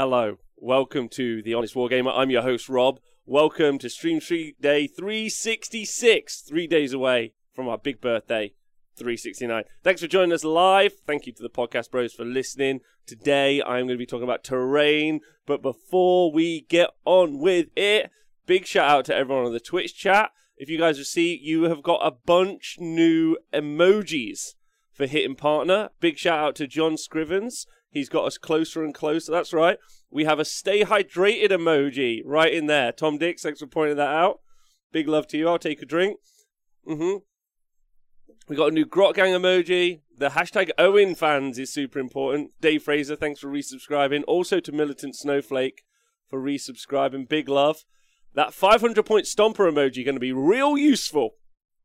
Hello, welcome to the Honest Wargamer. I'm your host Rob. Welcome to Stream Streak Day 366, three days away from our big birthday, 369. Thanks for joining us live. Thank you to the podcast bros for listening. Today I'm going to be talking about terrain, but before we get on with it, big shout out to everyone on the Twitch chat. If you guys will see, you have got a bunch new emojis for hitting partner. Big shout out to John Scrivens. He's got us closer and closer. That's right. We have a stay hydrated emoji right in there. Tom Dix, thanks for pointing that out. Big love to you. I'll take a drink. Mm-hmm. We got a new Grot Gang emoji. The hashtag Owen fans is super important. Dave Fraser, thanks for resubscribing. Also to Militant Snowflake for resubscribing. Big love. That 500 point stomper emoji going to be real useful.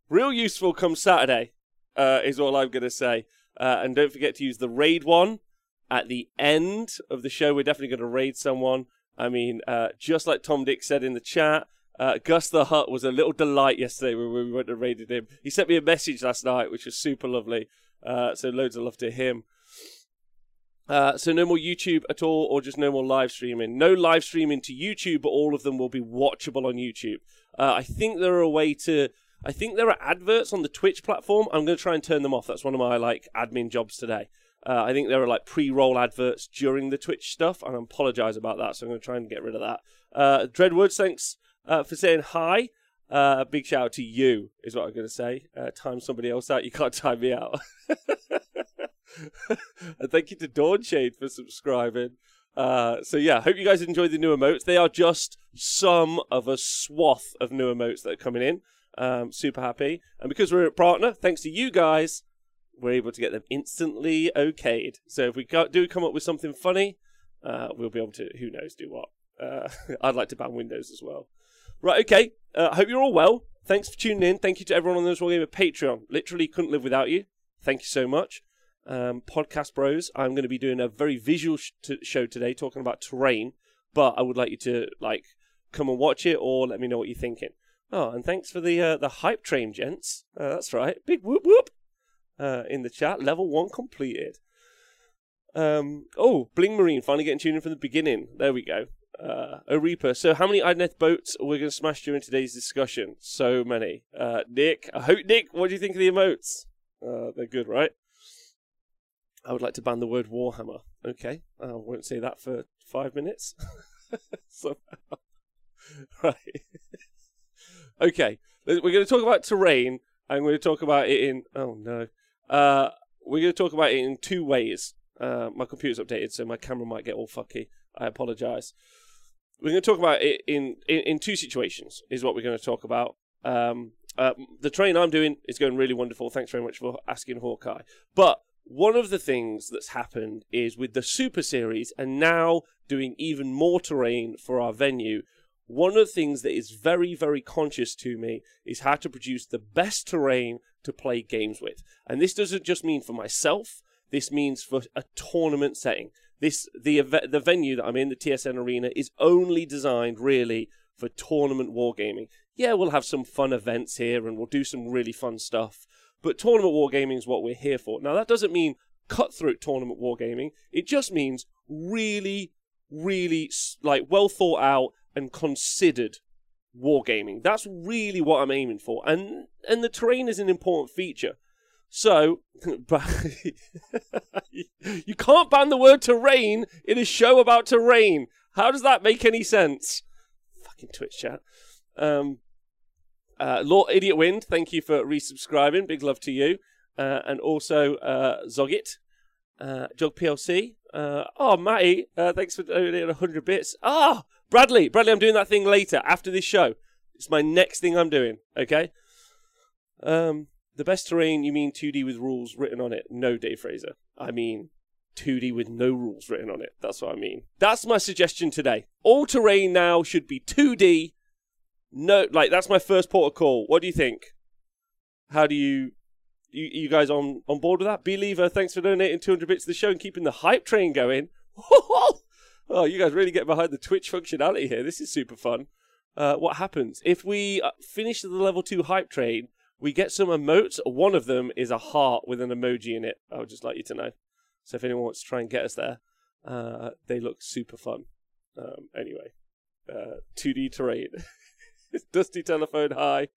Real useful come Saturday, uh, is all I'm going to say. Uh, and don't forget to use the raid one at the end of the show. We're definitely going to raid someone. I mean, uh, just like Tom Dick said in the chat, uh, Gus the Hut was a little delight yesterday when we went and raided him. He sent me a message last night, which was super lovely. Uh, so loads of love to him. Uh, so no more YouTube at all, or just no more live streaming. No live streaming to YouTube, but all of them will be watchable on YouTube. Uh, I think there are a way to. I think there are adverts on the Twitch platform. I'm going to try and turn them off. That's one of my like admin jobs today. Uh, I think there are like pre-roll adverts during the Twitch stuff, and I apologise about that. So I'm going to try and get rid of that. Uh, Dreadwoods, thanks uh, for saying hi. Uh, big shout out to you is what I'm going to say. Uh, time somebody else out. You can't time me out. and thank you to Dawn Shade for subscribing. Uh, so yeah, hope you guys enjoyed the new emotes. They are just some of a swath of new emotes that are coming in. Um, super happy, and because we're a partner, thanks to you guys, we're able to get them instantly okayed. So if we do come up with something funny, uh, we'll be able to, who knows, do what. Uh, I'd like to ban Windows as well. Right, okay. I uh, hope you're all well. Thanks for tuning in. Thank you to everyone on this Wargamer Patreon. Literally couldn't live without you. Thank you so much um, Podcast Bros. I'm going to be doing a very visual sh- t- show today, talking about terrain. But I would like you to like come and watch it, or let me know what you're thinking. Oh, and thanks for the uh, the hype train, gents. Uh, that's right, big whoop whoop uh, in the chat. Level one completed. Um, oh, Bling Marine finally getting tuned in from the beginning. There we go. Uh, a Reaper. So, how many Idoneth boats are we going to smash during today's discussion? So many. Uh, Nick, I hope Nick. What do you think of the emotes? Uh, they're good, right? I would like to ban the word Warhammer. Okay, I won't say that for five minutes. right. okay, we're going to talk about terrain. I'm going to talk about it in. Oh no. Uh, we're going to talk about it in two ways. Uh, my computer's updated, so my camera might get all fucky. I apologise. We're going to talk about it in, in, in two situations. Is what we're going to talk about. Um, uh, the train I'm doing is going really wonderful. Thanks very much for asking, Hawkeye. But one of the things that's happened is with the Super Series and now doing even more terrain for our venue, one of the things that is very, very conscious to me is how to produce the best terrain to play games with. And this doesn't just mean for myself, this means for a tournament setting. This the the venue that I'm in, the TSN Arena, is only designed really for tournament wargaming. Yeah, we'll have some fun events here and we'll do some really fun stuff. But tournament wargaming is what we're here for. Now, that doesn't mean cutthroat tournament wargaming. It just means really, really like well thought out and considered wargaming. That's really what I'm aiming for. And and the terrain is an important feature. So, you can't ban the word terrain in a show about terrain. How does that make any sense? Fucking Twitch chat. Um, uh, Lord Idiot Wind, thank you for resubscribing. Big love to you. Uh, and also uh, Zogit, uh, Jog PLC. Uh, oh, Matty, uh, thanks for donating 100 bits. Ah, oh, Bradley, Bradley, I'm doing that thing later after this show. It's my next thing I'm doing. Okay. Um, the best terrain. You mean 2D with rules written on it? No, Dave Fraser. I mean 2D with no rules written on it. That's what I mean. That's my suggestion today. All terrain now should be 2D no, like that's my first port of call. What do you think? How do you, you, you guys on on board with that? Believer, thanks for donating 200 bits to the show and keeping the hype train going. oh, you guys really get behind the Twitch functionality here. This is super fun. Uh, what happens if we uh, finish the level two hype train? We get some emotes. One of them is a heart with an emoji in it. I would just like you to know. So if anyone wants to try and get us there, Uh, they look super fun. Um, anyway, uh, 2D terrain. Dusty telephone, hi.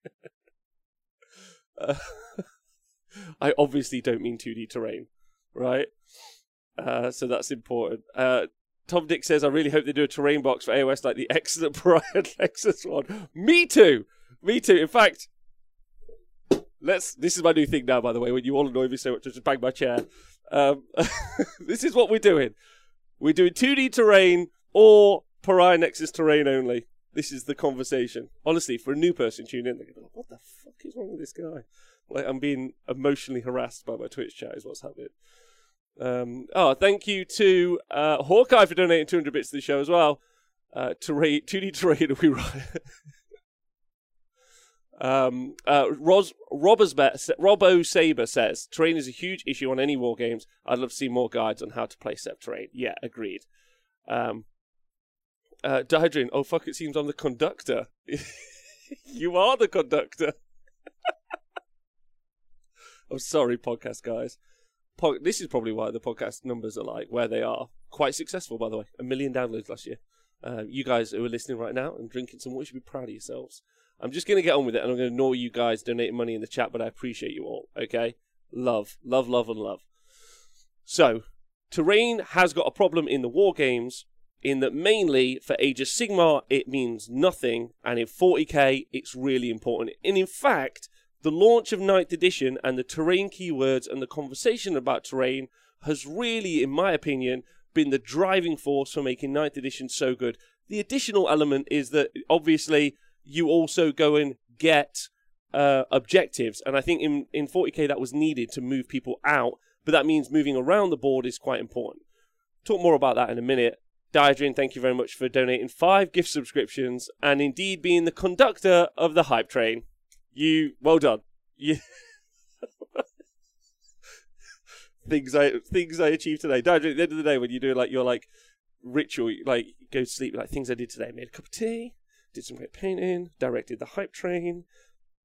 uh, I obviously don't mean 2D terrain, right? Uh, so that's important. Tom Dick says, I really hope they do a terrain box for AOS like the excellent Pariah Nexus one. Me too! Me too. In fact, let's. This is my new thing now, by the way, when you all annoy me so much, I just bang my chair. Um, this is what we're doing. We're doing 2D terrain or Pariah Nexus terrain only. This is the conversation. Honestly, for a new person tuning in, they're going, "What the fuck is wrong with this guy?" Like I'm being emotionally harassed by my Twitch chat. Is what's happening. Um, oh, thank you to uh, Hawkeye for donating 200 bits to the show as well. Uh, terrain, 2D terrain, we run. um, uh, Ros, Robo Saber says terrain is a huge issue on any war games. I'd love to see more guides on how to play SEP terrain. Yeah, agreed. Um, uh, oh fuck, it seems I'm the conductor. you are the conductor. I'm sorry, podcast guys. Po- this is probably why the podcast numbers are like where they are. Quite successful, by the way. A million downloads last year. Uh, you guys who are listening right now and drinking some water should be proud of yourselves. I'm just going to get on with it and I'm going to ignore you guys donating money in the chat, but I appreciate you all, okay? Love, love, love, and love. So, terrain has got a problem in the war games in that mainly for Age of Sigmar it means nothing, and in 40k it's really important. And in fact, the launch of 9th edition and the terrain keywords and the conversation about terrain has really, in my opinion, been the driving force for making 9th edition so good. The additional element is that obviously you also go and get uh, objectives, and I think in, in 40k that was needed to move people out, but that means moving around the board is quite important. Talk more about that in a minute. Diadrin, thank you very much for donating five gift subscriptions and indeed being the conductor of the hype train. You, well done. You, things I things I achieved today. At the end of the day, when you do like your like ritual, like go to sleep, like things I did today. I Made a cup of tea, did some great painting, directed the hype train,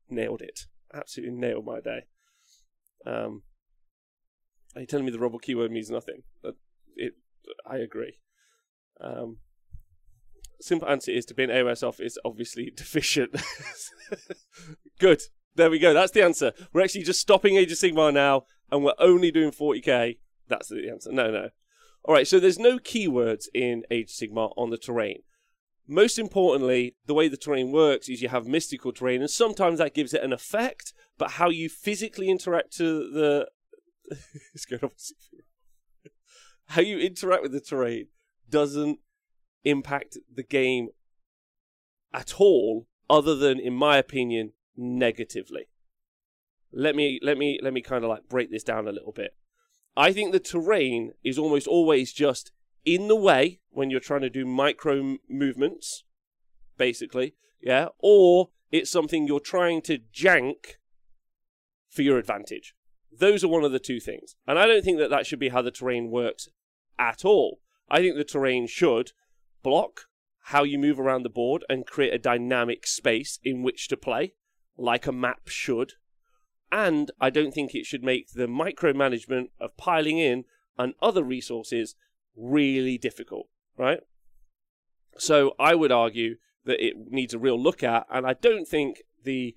nailed it. Absolutely nailed my day. Um, are you telling me the robo keyword means nothing? It, I agree. Um, simple answer is to be an AOS off is obviously deficient. Good. There we go. That's the answer. We're actually just stopping Age of Sigmar now, and we're only doing 40k. That's the answer. No, no. All right. So there's no keywords in Age of Sigmar on the terrain. Most importantly, the way the terrain works is you have mystical terrain, and sometimes that gives it an effect. But how you physically interact to the it's going how you interact with the terrain doesn't impact the game at all, other than, in my opinion, negatively. Let me let me let me kind of like break this down a little bit. I think the terrain is almost always just in the way when you're trying to do micro movements, basically, yeah, or it's something you're trying to jank for your advantage. Those are one of the two things. And I don't think that that should be how the terrain works at all. I think the terrain should block how you move around the board and create a dynamic space in which to play, like a map should. And I don't think it should make the micromanagement of piling in and other resources really difficult, right? So I would argue that it needs a real look at, and I don't think the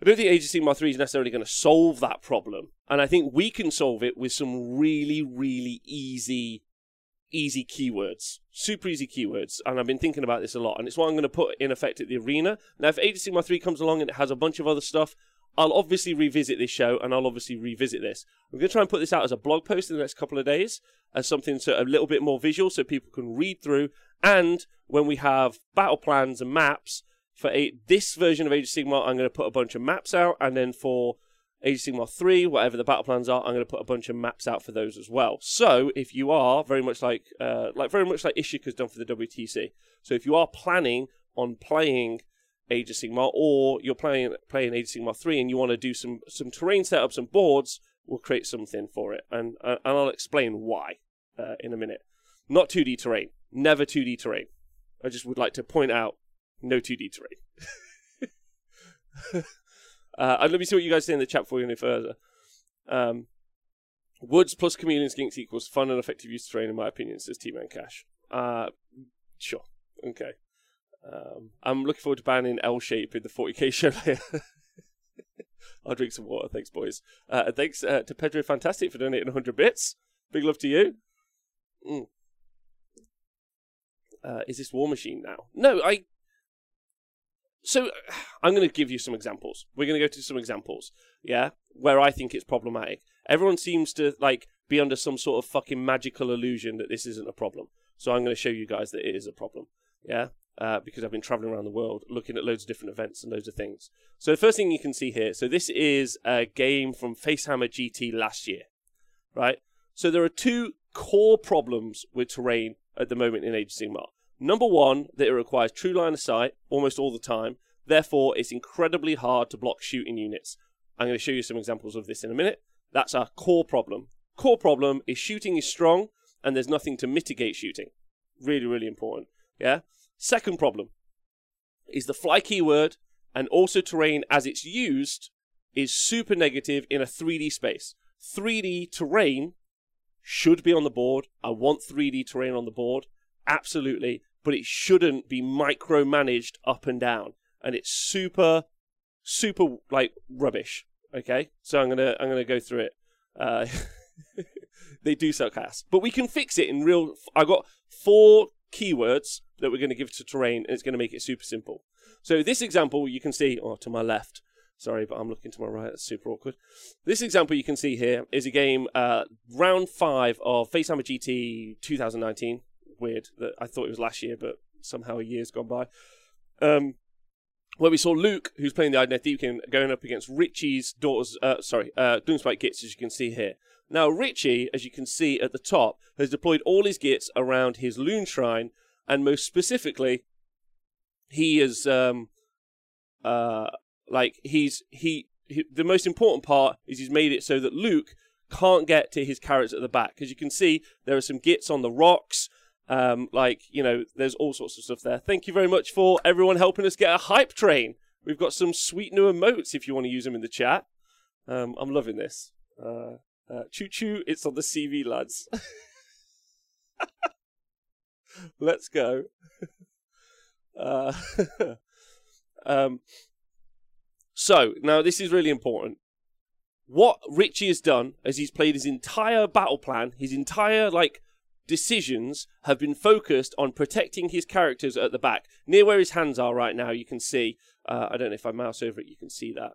I don't think Age of Sigmar 3 is necessarily going to solve that problem. And I think we can solve it with some really, really easy easy keywords, super easy keywords, and I've been thinking about this a lot, and it's what I'm going to put in effect at the arena. Now, if Age of Sigmar 3 comes along and it has a bunch of other stuff, I'll obviously revisit this show, and I'll obviously revisit this. I'm going to try and put this out as a blog post in the next couple of days, as something so a little bit more visual, so people can read through, and when we have battle plans and maps for this version of Age of Sigmar, I'm going to put a bunch of maps out, and then for Age of Sigmar 3, whatever the battle plans are, I'm going to put a bunch of maps out for those as well. So if you are very much like, uh, like very much like Ishika's done for the WTC, so if you are planning on playing Age of Sigmar, or you're playing playing Age of Sigmar 3 and you want to do some some terrain setups and boards, we'll create something for it, and uh, and I'll explain why uh, in a minute. Not 2D terrain, never 2D terrain. I just would like to point out no 2D terrain. Uh, let me see what you guys say in the chat before we go any further. Um, Woods plus Chameleon Skinks equals fun and effective use of terrain, in my opinion, says T Man Cash. Uh, sure. Okay. Um, I'm looking forward to banning L shape in the 40k show later. I'll drink some water. Thanks, boys. Uh, thanks uh, to Pedro Fantastic for donating 100 bits. Big love to you. Mm. Uh, is this War Machine now? No, I. So I'm going to give you some examples. We're going to go to some examples, yeah, where I think it's problematic. Everyone seems to like be under some sort of fucking magical illusion that this isn't a problem. So I'm going to show you guys that it is a problem, yeah uh, because I've been traveling around the world looking at loads of different events and loads of things. So the first thing you can see here, so this is a game from Facehammer GT last year, right? So there are two core problems with terrain at the moment in Age of Sigmar. Number one, that it requires true line of sight almost all the time. Therefore, it's incredibly hard to block shooting units. I'm going to show you some examples of this in a minute. That's our core problem. Core problem is shooting is strong and there's nothing to mitigate shooting. Really, really important. Yeah. Second problem is the fly keyword and also terrain as it's used is super negative in a 3D space. 3D terrain should be on the board. I want 3D terrain on the board, absolutely, but it shouldn't be micromanaged up and down. And it's super, super like rubbish. Okay, so I'm gonna I'm gonna go through it. Uh, they do suck ass, but we can fix it in real. I got four keywords that we're going to give to terrain, and it's going to make it super simple. So this example you can see, oh, to my left, sorry, but I'm looking to my right, that's super awkward. This example you can see here is a game, uh, round five of Facehammer GT 2019. Weird that I thought it was last year, but somehow a year's gone by. Um, where we saw Luke, who's playing the Idoneth Deepkin, going up against Richie's daughter's, uh, sorry, uh, Gloomspite Gitz, as you can see here. Now, Richie, as you can see at the top, has deployed all his Gits around his Loon Shrine, and most specifically, he is, um, uh, like, he's, he, he, the most important part is he's made it so that Luke can't get to his carrots at the back. As you can see, there are some Gits on the rocks, um, like, you know, there's all sorts of stuff there. Thank you very much for everyone helping us get a hype train. We've got some sweet new emotes if you want to use them in the chat. Um, I'm loving this. Uh, uh, choo choo, it's on the CV, lads. Let's go. Uh, um, so, now this is really important. What Richie has done as he's played his entire battle plan, his entire, like, decisions have been focused on protecting his characters at the back. Near where his hands are right now, you can see. Uh, I don't know if I mouse over it, you can see that.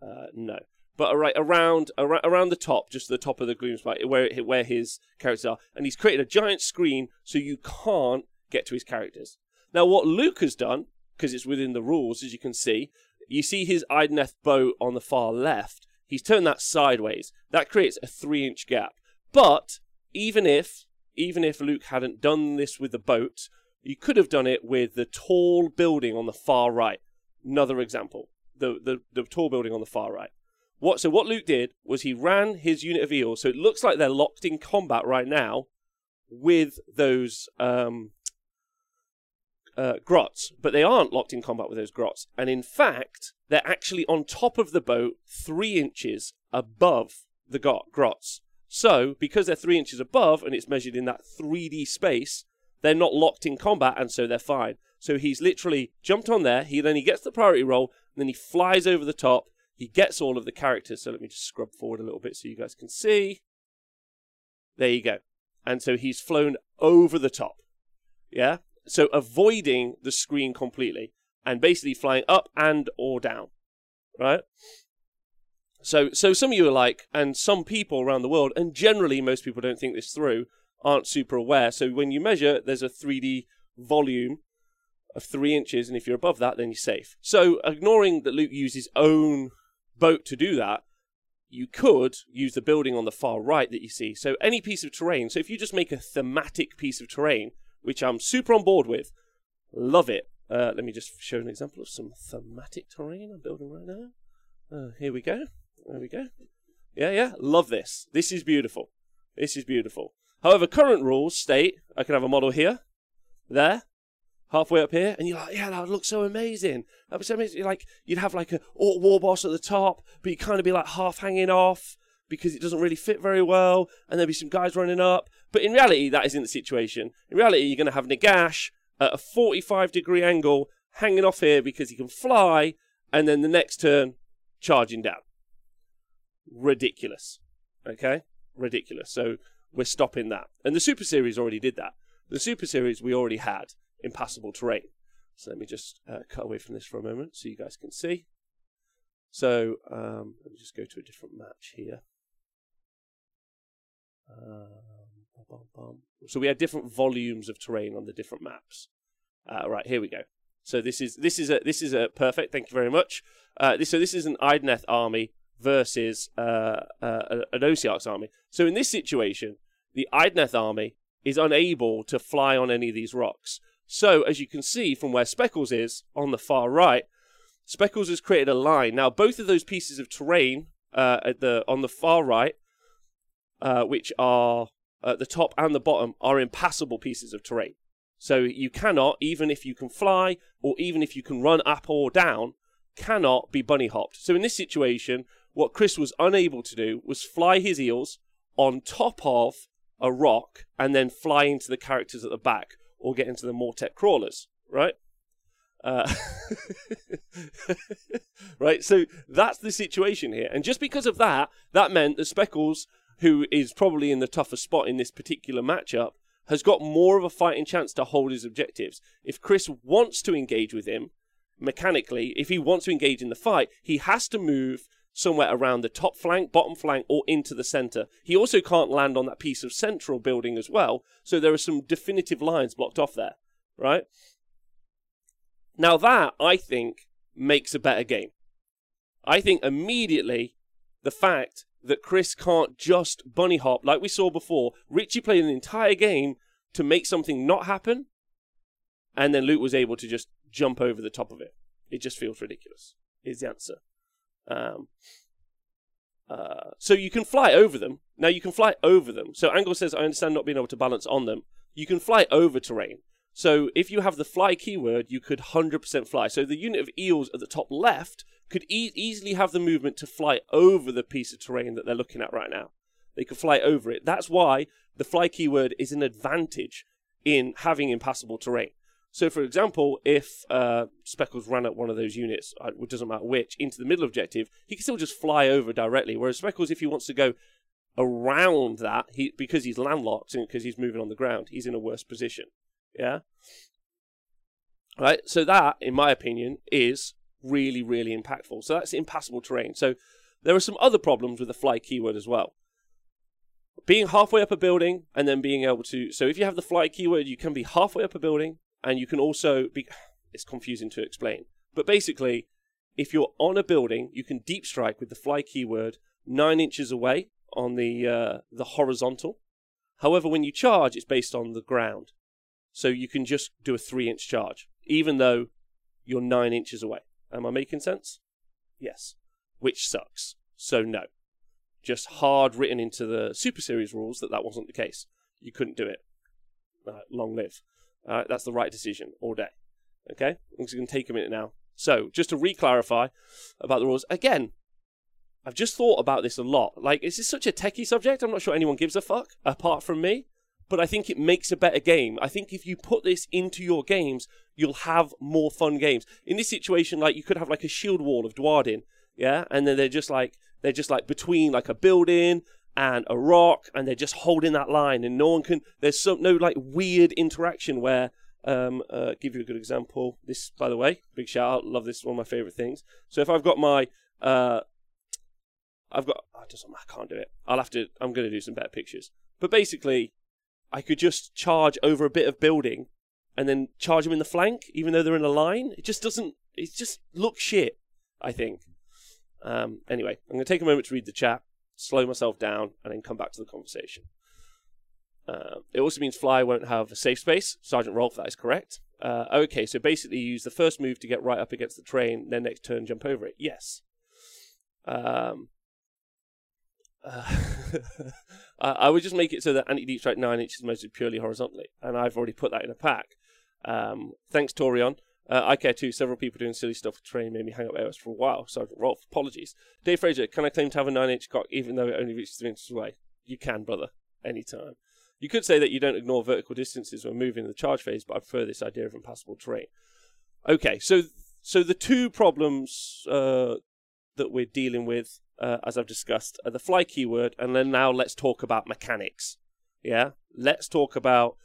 Uh, no but right around around the top, just the top of the Gloomspite, where where his characters are, and he's created a giant screen so you can't get to his characters. Now, what Luke has done, because it's within the rules, as you can see, you see his Idoneth bow on the far left. He's turned that sideways. That creates a three-inch gap. But even if even if Luke hadn't done this with the boat, you could have done it with the tall building on the far right. Another example, the the, the tall building on the far right. What so what Luke did was he ran his unit of eels, so it looks like they're locked in combat right now with those um, uh, grots, but they aren't locked in combat with those grots. And in fact, they're actually on top of the boat, three inches above the grots. So, because they're three inches above and it's measured in that 3D space, they're not locked in combat, and so they're fine. So he's literally jumped on there. He then he gets the priority roll, and then he flies over the top, he gets all of the characters. So let me just scrub forward a little bit so you guys can see. There you go. And so he's flown over the top. Yeah? So avoiding the screen completely and basically flying up and or down. Right? So so some of you are like, and some people around the world, and generally most people don't think this through, aren't super aware. So when you measure, there's a 3D volume of three inches, and if you're above that, then you're safe. So ignoring that Luke used his own boat to do that, you could use the building on the far right that you see. So any piece of terrain. So if you just make a thematic piece of terrain, which I'm super on board with, love it. Uh, let me just show an example of some thematic terrain I'm building right now. Uh, here we go. There we go. Yeah, yeah. Love this. This is beautiful. This is beautiful. However, current rules state I can have a model here, there, halfway up here, and you're like, yeah, that would look so amazing. That would so amazing. You're like, you'd have like a War Boss at the top, but you'd kind of be like half hanging off because it doesn't really fit very well, and there'd be some guys running up. But in reality, that isn't the situation. In reality, you're going to have Nagash at a 45 degree angle hanging off here because he can fly, and then the next turn charging down. Ridiculous. Okay? Ridiculous. So we're stopping that. And the Super Series already did that. The Super Series we already had impassable terrain. So let me just uh, cut away from this for a moment so you guys can see. So um, let me just go to a different match here. Um, so we had different volumes of terrain on the different maps. Uh, right here we go. So this is this is a this is a perfect. Thank you very much. Uh, this, so this is an Idoneth army versus uh, uh, an Ossiarch's army. So in this situation, the Idoneth army is unable to fly on any of these rocks. So as you can see from where Speckles is on the far right, Speckles has created a line. Now both of those pieces of terrain uh, at the on the far right, uh, which are at the top and the bottom, are impassable pieces of terrain. So you cannot, even if you can fly or even if you can run up or down, cannot be bunny hopped. So in this situation, what Chris was unable to do was fly his eels on top of a rock and then fly into the characters at the back or get into the Mortek crawlers, right? Uh, right, so that's the situation here. And just because of that, that meant that Speckles, who is probably in the toughest spot in this particular matchup, has got more of a fighting chance to hold his objectives. If Chris wants to engage with him, mechanically, if he wants to engage in the fight, he has to move somewhere around the top flank, bottom flank, or into the center. He also can't land on that piece of central building as well, so there are some definitive lines blocked off there, right? Now, that, I think, makes a better game. I think immediately the fact that Chris can't just bunny hop like we saw before. Richie played an entire game to make something not happen, and then Luke was able to just jump over the top of it. It just feels ridiculous. Is the answer. Um, uh, so you can fly over them. Now you can fly over them. So Angle says, I understand not being able to balance on them. You can fly over terrain. So if you have the fly keyword, you could 100% fly. So the unit of eels at the top left could e- easily have the movement to fly over the piece of terrain that they're looking at right now. They could fly over it. That's why the fly keyword is an advantage in having impassable terrain. So, for example, if uh, Speckles ran at one of those units, uh, it doesn't matter which, into the middle objective, he can still just fly over directly. Whereas Speckles, if he wants to go around that, he because he's landlocked and because he's moving on the ground, he's in a worse position. Yeah. Right. So that, in my opinion, is really, really impactful. So that's impassable terrain. So there are some other problems with the fly keyword as well. Being halfway up a building and then being able to. So if you have the fly keyword, you can be halfway up a building and you can also be it's confusing to explain. But basically if you're on a building you can deep strike with the fly keyword nine inches away on the uh, the horizontal. However when you charge it's based on the ground. So you can just do a three inch charge even though you're nine inches away. Am i making sense? Yes. Which sucks. So no. Just hard written into the super series rules that that wasn't the case. You couldn't do it. Uh, long live uh, that's the right decision all day. Okay? It's going to take a minute now. So, just to re clarify about the rules, again, I've just thought about this a lot. Like, is this such a techie subject? I'm not sure anyone gives a fuck apart from me. But I think it makes a better game. I think if you put this into your games, you'll have more fun games. In this situation, like you could have like a shield wall of Duardin, yeah, and then they're just like they're just like between like a building and a rock, and they're just holding that line, and no one can. There's some no like weird interaction where. Um, uh, give you a good example. This, by the way, big shout out. Love this. One of my favorite things. So if I've got my, uh, I've got. I just I can't do it. I'll have to. I'm going to do some better pictures. But basically, I could just charge over a bit of building, and then charge them in the flank, even though they're in a line. It just doesn't. It just looks shit. I think. Um, anyway, I'm going to take a moment to read the chat slow myself down, and then come back to the conversation. Uh, it also means fly won't have a safe space. Sergeant Rolf, that is correct. Uh, okay, so basically use the first move to get right up against the train, then next turn jump over it. Yes. Um, uh, I would just make it so that anti deep strike 9 inches measured purely horizontally, and I've already put that in a pack. Um, thanks, Torion. Uh, I care too. Several people doing silly stuff with terrain made me hang up AOS for a while. Sergeant Rolf, apologies. Dave Fraser, can I claim to have a 9 inch cock even though it only reaches 3 inches away? You can, brother. Anytime. You could say that you don't ignore vertical distances when moving in the charge phase, but I prefer this idea of impassable terrain. Okay, so so the two problems uh, that we're dealing with, uh, as I've discussed, are the fly keyword, and then now let's talk about mechanics. Yeah, let's talk about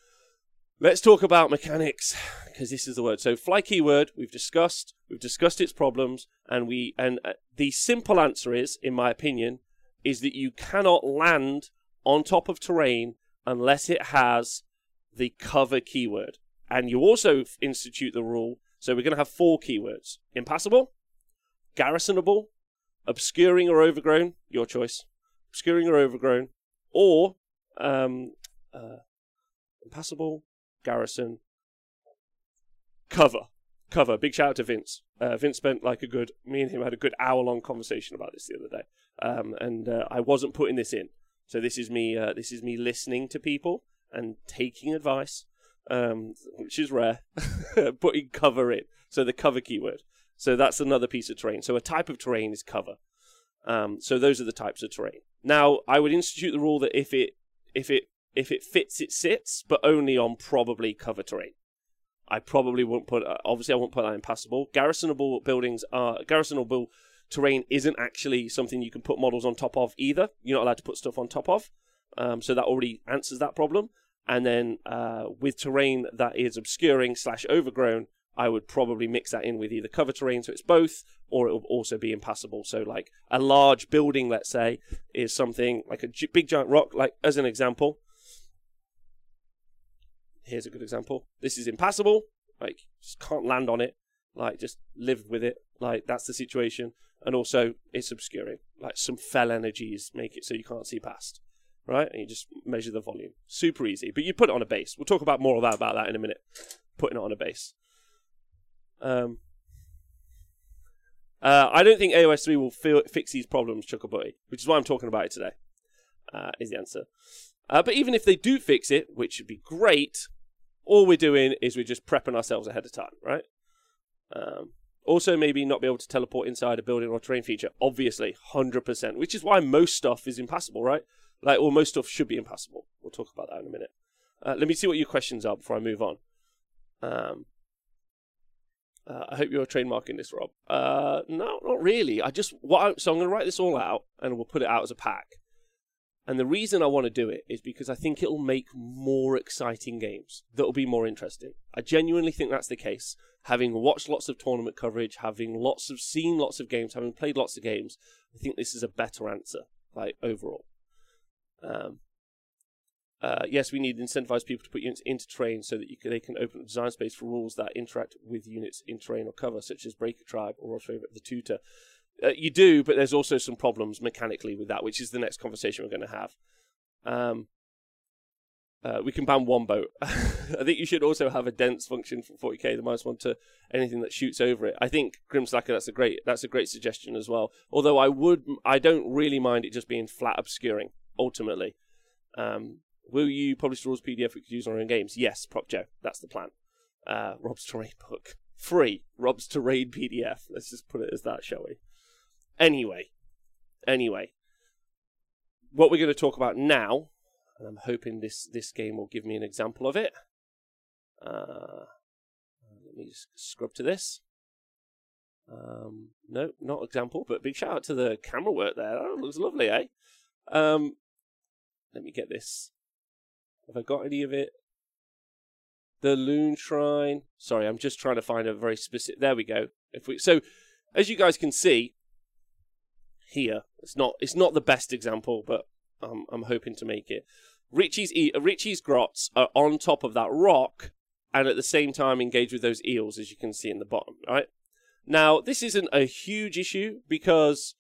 let's talk about mechanics because this is the word. So fly keyword we've discussed, we've discussed its problems, and we and uh, the simple answer is, in my opinion, is that you cannot land on top of terrain unless it has the cover keyword. And you also institute the rule. So we're going to have four keywords: impassable, garrisonable, obscuring or overgrown, your choice, obscuring or overgrown, or um, uh, impassable, garrison, cover. Cover. Big shout out to Vince. Uh, Vince spent like a good, me and him had a good hour long conversation about this the other day. Um, and uh, I wasn't putting this in. So this is me, uh, this is me listening to people and taking advice, um, which is rare, putting cover in. So the cover keyword. So that's another piece of terrain. So a type of terrain is cover. Um, so those are the types of terrain. Now I would institute the rule that if it if it if it fits, it sits, but only on probably cover terrain. I probably won't put. Uh, obviously, I won't put that impassable. Garrisonable buildings are garrisonable terrain isn't actually something you can put models on top of either. You're not allowed to put stuff on top of. Um, so that already answers that problem. And then uh, with terrain that is obscuring slash overgrown, I would probably mix that in with either cover terrain, so it's both, or it will also be impassable. So, like a large building, let's say, is something like a big giant rock, like as an example. Here's a good example. This is impassable. Like, just can't land on it. Like, just live with it. Like, that's the situation. And also, it's obscuring. Like, some fell energies make it so you can't see past. Right? And you just measure the volume. Super easy. But you put it on a base. We'll talk about more of that, about that in a minute. Putting it on a base. Um, uh, I don't think AOS 3 will feel, fix these problems, Chuckabutty, which is why I'm talking about it today, uh, is the answer. Uh, but even if they do fix it, which would be great, all we're doing is we're just prepping ourselves ahead of time, right? Um, also, maybe not be able to teleport inside a building or terrain feature. Obviously, 100%, which is why most stuff is impassable, right? Like, or most stuff should be impassable. We'll talk about that in a minute. Uh, let me see what your questions are before I move on. Um, uh, I hope you're trademarking this, Rob. Uh, no, not really. I just what I, so I'm going to write this all out and we'll put it out as a pack. And the reason I want to do it is because I think it'll make more exciting games that'll be more interesting. I genuinely think that's the case. Having watched lots of tournament coverage, having lots of seen lots of games, having played lots of games, I think this is a better answer, like overall. Um, uh, yes, we need to incentivize people to put units into terrain so that can, they can open design space for rules that interact with units in terrain or cover, such as Breaker Tribe or Rob's favorite, the Tutor. Uh, you do, but there's also some problems mechanically with that, which is the next conversation we're going to have. Um, uh, we can ban one boat. I think you should also have a dense function from 40k, the minus one to anything that shoots over it. I think Grimslacker, that's a great that's a great suggestion as well. Although I would I don't really mind it just being flat obscuring ultimately. Um, Will you publish the rules PDF we could use on our own games? Yes, Prop Joe. That's the plan. Uh, Rob's Terrain book. Free. Rob's Terrain PDF. Let's just put it as that, shall we? Anyway. Anyway. What we're going to talk about now, and I'm hoping this, this game will give me an example of it. Uh, let me just scrub to this. Um, no, not example, but big shout out to the camera work there. That looks lovely, eh? Um, let me get this have I got any of it? The Loon Shrine. Sorry, I'm just trying to find a very specific. There we go. If we so, as you guys can see here, it's not it's not the best example, but I'm I'm hoping to make it. Richie's e- Richie's grots are on top of that rock, and at the same time engage with those eels, as you can see in the bottom. Right now, this isn't a huge issue because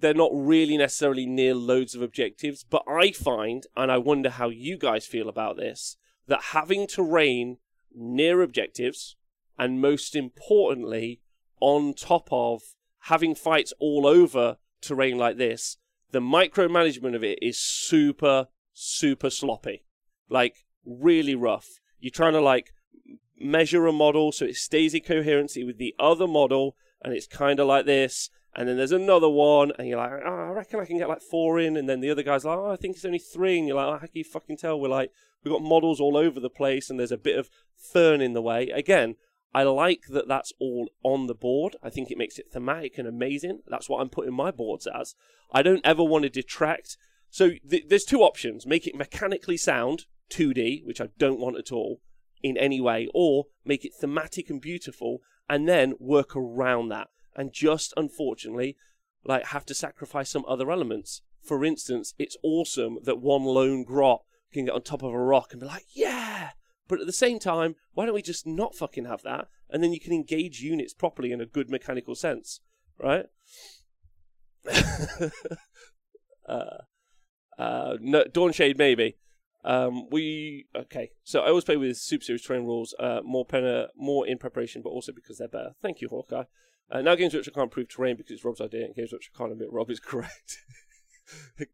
they're not really necessarily near loads of objectives, but I find, and I wonder how you guys feel about this, that having terrain near objectives, and most importantly, on top of having fights all over terrain like this, the micromanagement of it is super, super sloppy. Like, really rough. You're trying to, like, measure a model so it stays in coherency with the other model, and it's kind of like this. And then there's another one, and you're like, oh, I reckon I can get like four in. And then the other guy's like, oh, I think it's only three. And you're like, oh, how can you fucking tell? We're like, we've got models all over the place, and there's a bit of fern in the way. Again, I like that that's all on the board. I think it makes it thematic and amazing. That's what I'm putting my boards as. I don't ever want to detract. So th- there's two options: make it mechanically sound, 2D, which I don't want at all in any way, or make it thematic and beautiful, and then work around that and just unfortunately like have to sacrifice some other elements. For instance, it's awesome that one lone grot can get on top of a rock and be like, yeah. But at the same time, why don't we just not fucking have that? And then you can engage units properly in a good mechanical sense, right? uh, uh, no, Dawnshade maybe. Um, we okay. So I always play with Super Series terrain rules. Uh, more pen, more in preparation, but also because they're better. Thank you, Hawkeye. Uh, now games which I can't prove terrain because it's Rob's idea, and games which I can't admit Rob is correct.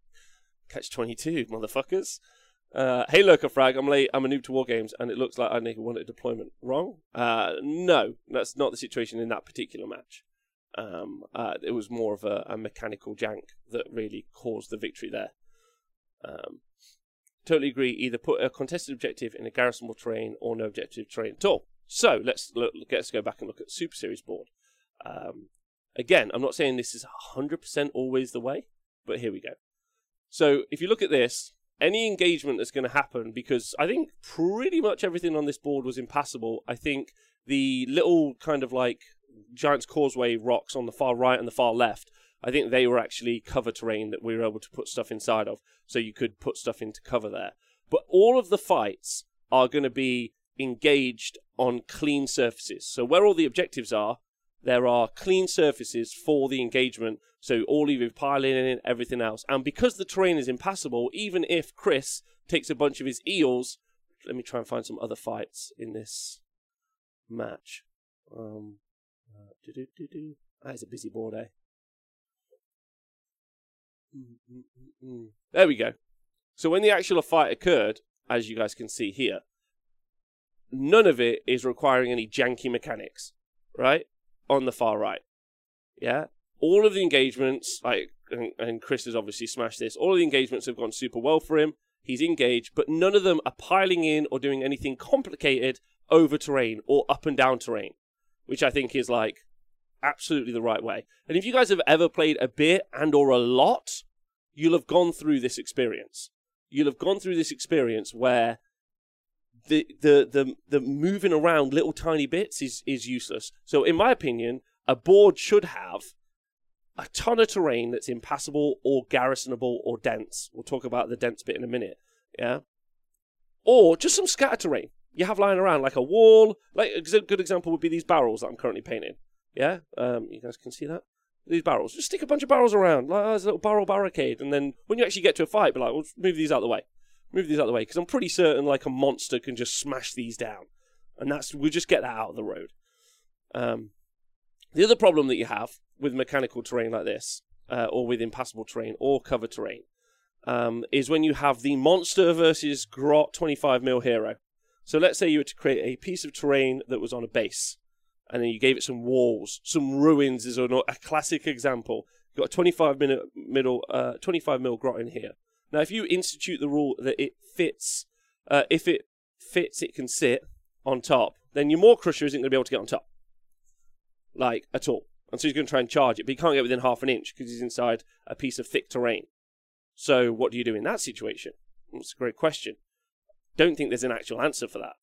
Catch 22, motherfuckers. Uh, hey, Lurker Frag, I'm late. I'm a noob to war games, and it looks like I need one at deployment. Wrong? Uh, no, that's not the situation in that particular match. Um, uh, it was more of a, a, mechanical jank that really caused the victory there. Um, totally agree. Either put a contested objective in a garrisonable terrain or no objective terrain at all. So let's look, let's go back and look at Super Series board. Um, again, I'm not saying this is 100% always the way, but here we go. So if you look at this, any engagement that's going to happen, because I think pretty much everything on this board was impassable. I think the little kind of like Giant's Causeway rocks on the far right and the far left, I think they were actually cover terrain that we were able to put stuff inside of, so you could put stuff into cover there. But all of the fights are going to be engaged on clean surfaces. So where all the objectives are, there are clean surfaces for the engagement. So all of your piling and everything else. And because the terrain is impassable, even if Chris takes a bunch of his eels, let me try and find some other fights in this match. Um, uh, That is a busy board, eh? There we go. So when the actual fight occurred, as you guys can see here, none of it is requiring any janky mechanics, right? On the far right. Yeah, all of the engagements, like, and, and Chris has obviously smashed this. All of the engagements have gone super well for him. He's engaged, but none of them are piling in or doing anything complicated over terrain or up and down terrain, which I think is like absolutely the right way. And if you guys have ever played a bit and or a lot, you'll have gone through this experience. You'll have gone through this experience where the the the the moving around little tiny bits is is useless. So in my opinion, a board should have a ton of terrain that's impassable or garrisonable or dense. We'll talk about the dense bit in a minute. Yeah. Or just some scatter terrain you have lying around, like a wall. Like a good example would be these barrels that I'm currently painting. Yeah. Um, you guys can see that these barrels. Just stick a bunch of barrels around, like as a little barrel barricade, and then when you actually get to a fight, be like, "Well, move these out of the way." Move these out of the way because I'm pretty certain like a monster can just smash these down, and that's we'll just get that out of the road. Um, the other problem that you have with mechanical terrain like this, uh, or with impassable terrain or cover terrain, um, is when you have the monster versus grot 25 mil hero. So let's say you were to create a piece of terrain that was on a base, and then you gave it some walls, some ruins is a, a classic example. You've got a 25 minute middle, uh, 25 mil grot in here. Now, if you institute the rule that it fits, uh, if it fits, it can sit on top, then your Maw-krusha isn't going to be able to get on top. Like, at all. And so he's going to try and charge it, but he can't get within half an inch because he's inside a piece of thick terrain. So, what do you do in that situation? That's a great question. Don't think there's an actual answer for that.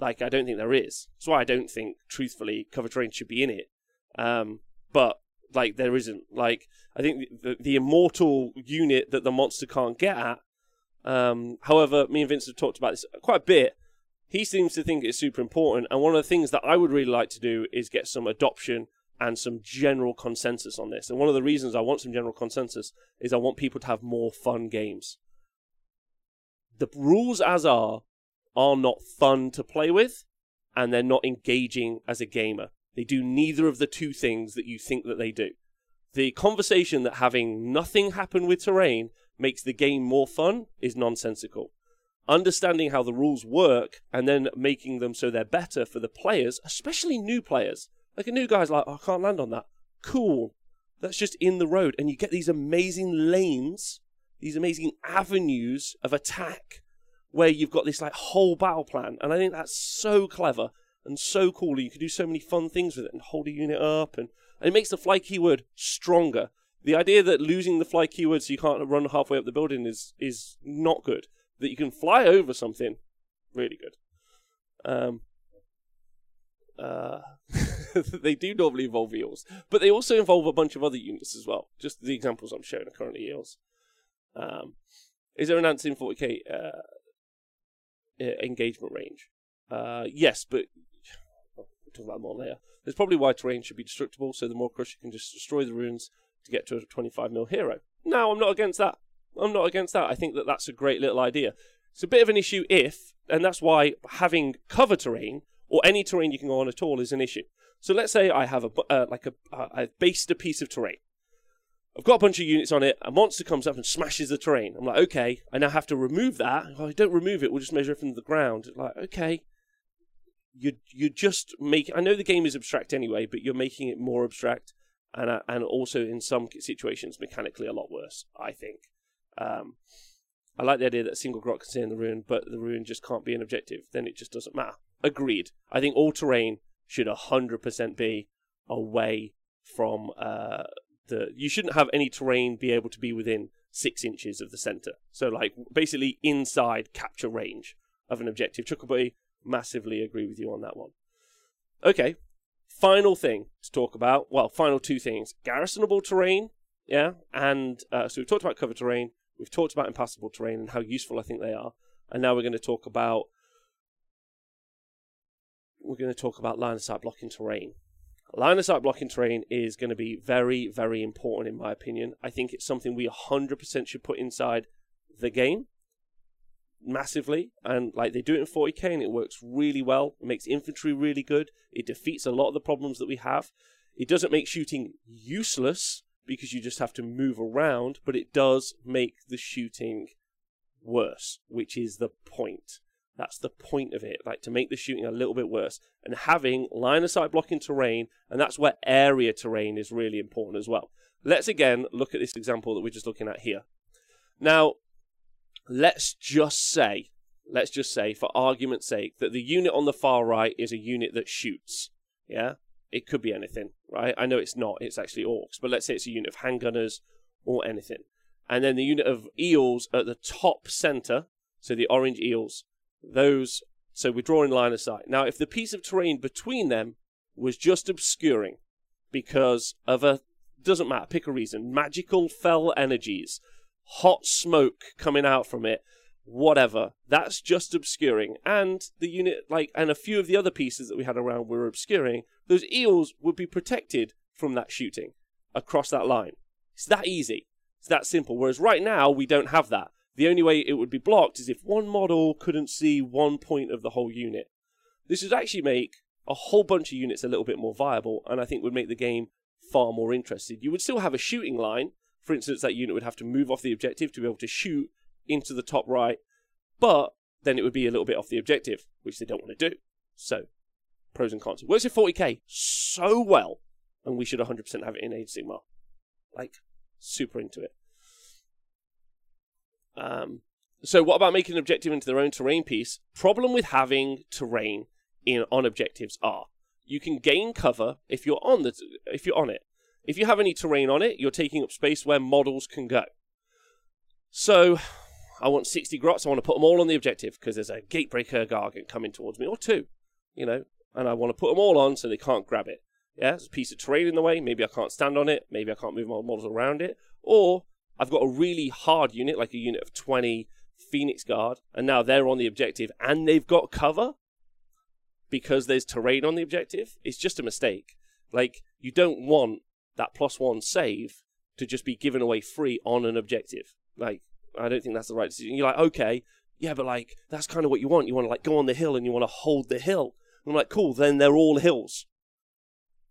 Like, I don't think there is. That's why I don't think, truthfully, cover terrain should be in it. Um, but like there isn't. Like I think the, the immortal unit that the monster can't get at. Um, however, me and Vince have talked about this quite a bit. He seems to think it's super important, and one of the things that I would really like to do is get some adoption and some general consensus on this. And one of the reasons I want some general consensus is I want people to have more fun games. The rules as are are not fun to play with, and they're not engaging as a gamer. They do neither of the two things that you think that they do. The conversation that having nothing happen with terrain makes the game more fun is nonsensical. understanding how the rules work and then making them so they're better for the players, especially new players. Like a new guy's like, oh, I can't land on that. Cool. That's just in the road. And you get these amazing lanes, these amazing avenues of attack where you've got this like whole battle plan. And I think that's so clever and so cool. You can do so many fun things with it and hold a unit up and, and it makes the fly keyword stronger. The idea that losing the fly keyword so you can't run halfway up the building is is not good. That you can fly over something, really good. Um, uh, they do normally involve eels, but they also involve a bunch of other units as well. Just the examples I'm showing are currently eels. Um, is there an answer in 40k uh, engagement range? Uh, yes, but talk about more later. There's probably why terrain should be destructible, so the Maw-krusha you can just destroy the runes to get to a 25 mil hero. No, I'm not against that. I'm not against that. I think that that's a great little idea. It's a bit of an issue if, and that's why having cover terrain or any terrain you can go on at all is an issue. So let's say I have a uh, like a uh, I've based a piece of terrain. I've got a bunch of units on it. A monster comes up and smashes the terrain. I'm like, okay, I now have to remove that. I don't remove it. We'll just measure it from the ground. Like, okay, you you just make. I know the game is abstract anyway, but you're making it more abstract, and uh, and also in some situations mechanically a lot worse. I think. Um, I like the idea that a single grot can stay in the ruin, but the ruin just can't be an objective. Then it just doesn't matter. Agreed. I think all terrain should 100% be away from uh, the. You shouldn't have any terrain be able to be within six inches of the center. So, like, basically inside capture range of an objective. Chuckleberry, massively agree with you on that one. Okay, final thing to talk about. Well, final two things garrisonable terrain, yeah, and uh, so we've talked about cover terrain, we've talked about impassable terrain and how useful I think they are, and now we're going to talk about we're going to talk about line of sight blocking terrain. Line of sight blocking terrain is going to be very, very important in my opinion. I think it's something we 100% should put inside the game massively and like they do it in 40k and it works really well it makes infantry really good it defeats a lot of the problems that we have. It doesn't make shooting useless because you just have to move around but it does make the shooting worse which is the point. That's the point of it like to make the shooting a little bit worse and having line of sight blocking terrain and that's where area terrain is really important as well. Let's again look at this example that we're just looking at here. Now let's just say, let's just say, for argument's sake, that the unit on the far right is a unit that shoots. Yeah? It could be anything, right? I know it's not, it's actually orcs, but let's say it's a unit of handgunners or anything. And then the unit of eels at the top center, so the orange eels, those, so we're drawing line of sight. Now, if the piece of terrain between them was just obscuring because of a, doesn't matter, pick a reason, magical fell energies, hot smoke coming out from it, whatever. That's just obscuring. And the unit, like, and a few of the other pieces that we had around were obscuring. Those eels would be protected from that shooting across that line. It's that easy. It's that simple. Whereas right now, we don't have that. The only way it would be blocked is if one model couldn't see one point of the whole unit. This would actually make a whole bunch of units a little bit more viable, and I think would make the game far more interesting. You would still have a shooting line, for instance, that unit would have to move off the objective to be able to shoot into the top right, but then it would be a little bit off the objective, which they don't want to do. So, pros and cons. Works in 40k so well, and we should 100% have it in Age Sigmar. Like, super into it. Um, so, what about making an objective into their own terrain piece? Problem with having terrain in on objectives are you can gain cover if you're on the if you're on it. If you have any terrain on it, you're taking up space where models can go. So, I want 60 grots. I want to put them all on the objective because there's a Gatebreaker Gargant coming towards me, or two, you know, and I want to put them all on so they can't grab it. Yeah, there's a piece of terrain in the way. Maybe I can't stand on it. Maybe I can't move my models around it. Or I've got a really hard unit, like a unit of 20 Phoenix Guard, and now they're on the objective and they've got cover because there's terrain on the objective. It's just a mistake. Like, you don't want that plus one save to just be given away free on an objective. Like, I don't think that's the right decision. You're like, okay, yeah, but like, that's kind of what you want. You want to like go on the hill and you want to hold the hill. And I'm like, cool, then they're all hills.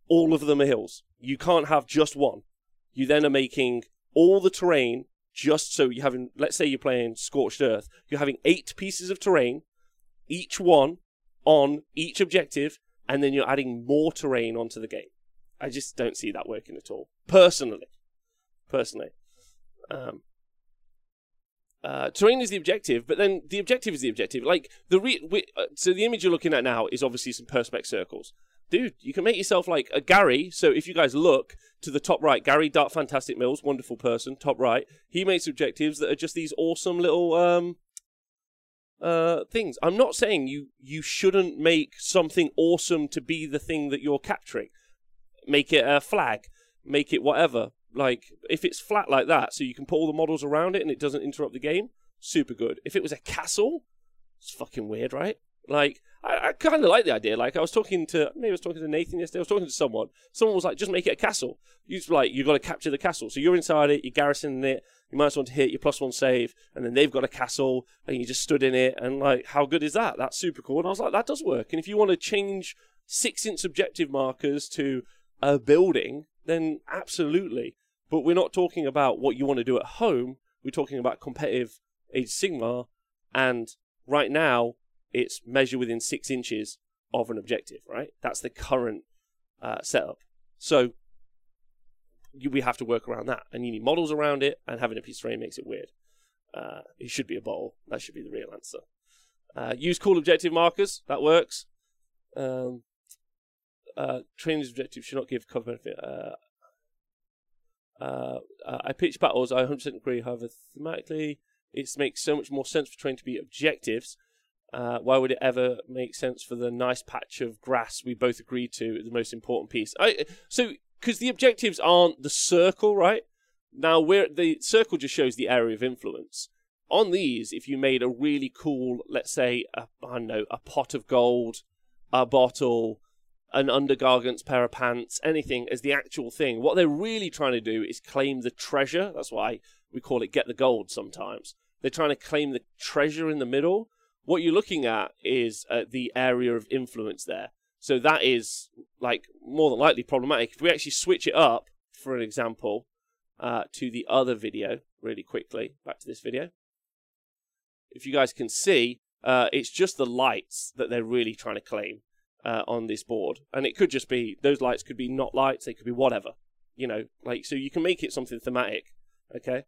All of them are hills. You can't have just one. You then are making all the terrain just so you're having, let's say you're playing Scorched Earth, you're having eight pieces of terrain, each one on each objective, and then you're adding more terrain onto the game. I just don't see that working at all, personally. Personally. Um, uh, terrain is the objective, but then the objective is the objective. Like the re- we, uh, so the image you're looking at now is obviously some perspex circles. Dude, you can make yourself like a Gary. So if you guys look to the top right, Gary Dark Fantastic Mills, wonderful person, top right. He makes objectives that are just these awesome little um uh things. I'm not saying you you shouldn't make something awesome to be the thing that you're capturing. Make it a flag, make it whatever like if it's flat like that, so you can put all the models around it and it doesn't interrupt the game, super good. If it was a castle, it's fucking weird, right? Like I, I kind of like the idea. Like I was talking to maybe I was talking to Nathan yesterday. I was talking to someone. Someone was like, just make it a castle. You like you've got to capture the castle. So you're inside it. You're garrisoning it. You might want to hit your plus one save, and then they've got a castle, and you just stood in it. And like, how good is that? That's super cool. And I was like, that does work. And if you want to change six inch objective markers to a building, then absolutely. But we're not talking about what you want to do at home. We're talking about competitive Age Sigmar, and right now it's measure within six inches of an objective. Right, that's the current uh, setup. So you, we have to work around that, and you need models around it, and having a piece of makes it weird. Uh, it should be a bowl. That should be the real answer. Uh, use cool objective markers. That works. Um, uh, terrain objective should not give cover benefit. Uh, uh, uh, I pitch battles. I 100% agree. However, thematically, it makes so much more sense for terrain to be objectives. Uh, why would it ever make sense for the nice patch of grass we both agreed to the most important piece? I, so, because the objectives aren't the circle, right? Now, where the circle just shows the area of influence. On these, if you made a really cool, let's say, I don't know, a pot of gold, a bottle, an undergargant's pair of pants, anything as the actual thing. What they're really trying to do is claim the treasure. That's why we call it get the gold sometimes. They're trying to claim the treasure in the middle. What you're looking at is uh, the area of influence there. So that is like more than likely problematic. If we actually switch it up, for an example, uh, to the other video really quickly, back to this video. If you guys can see, uh, it's just the lights that they're really trying to claim uh, on this board, and it could just be those lights could be not lights, they could be whatever, you know, like so you can make it something thematic. Okay.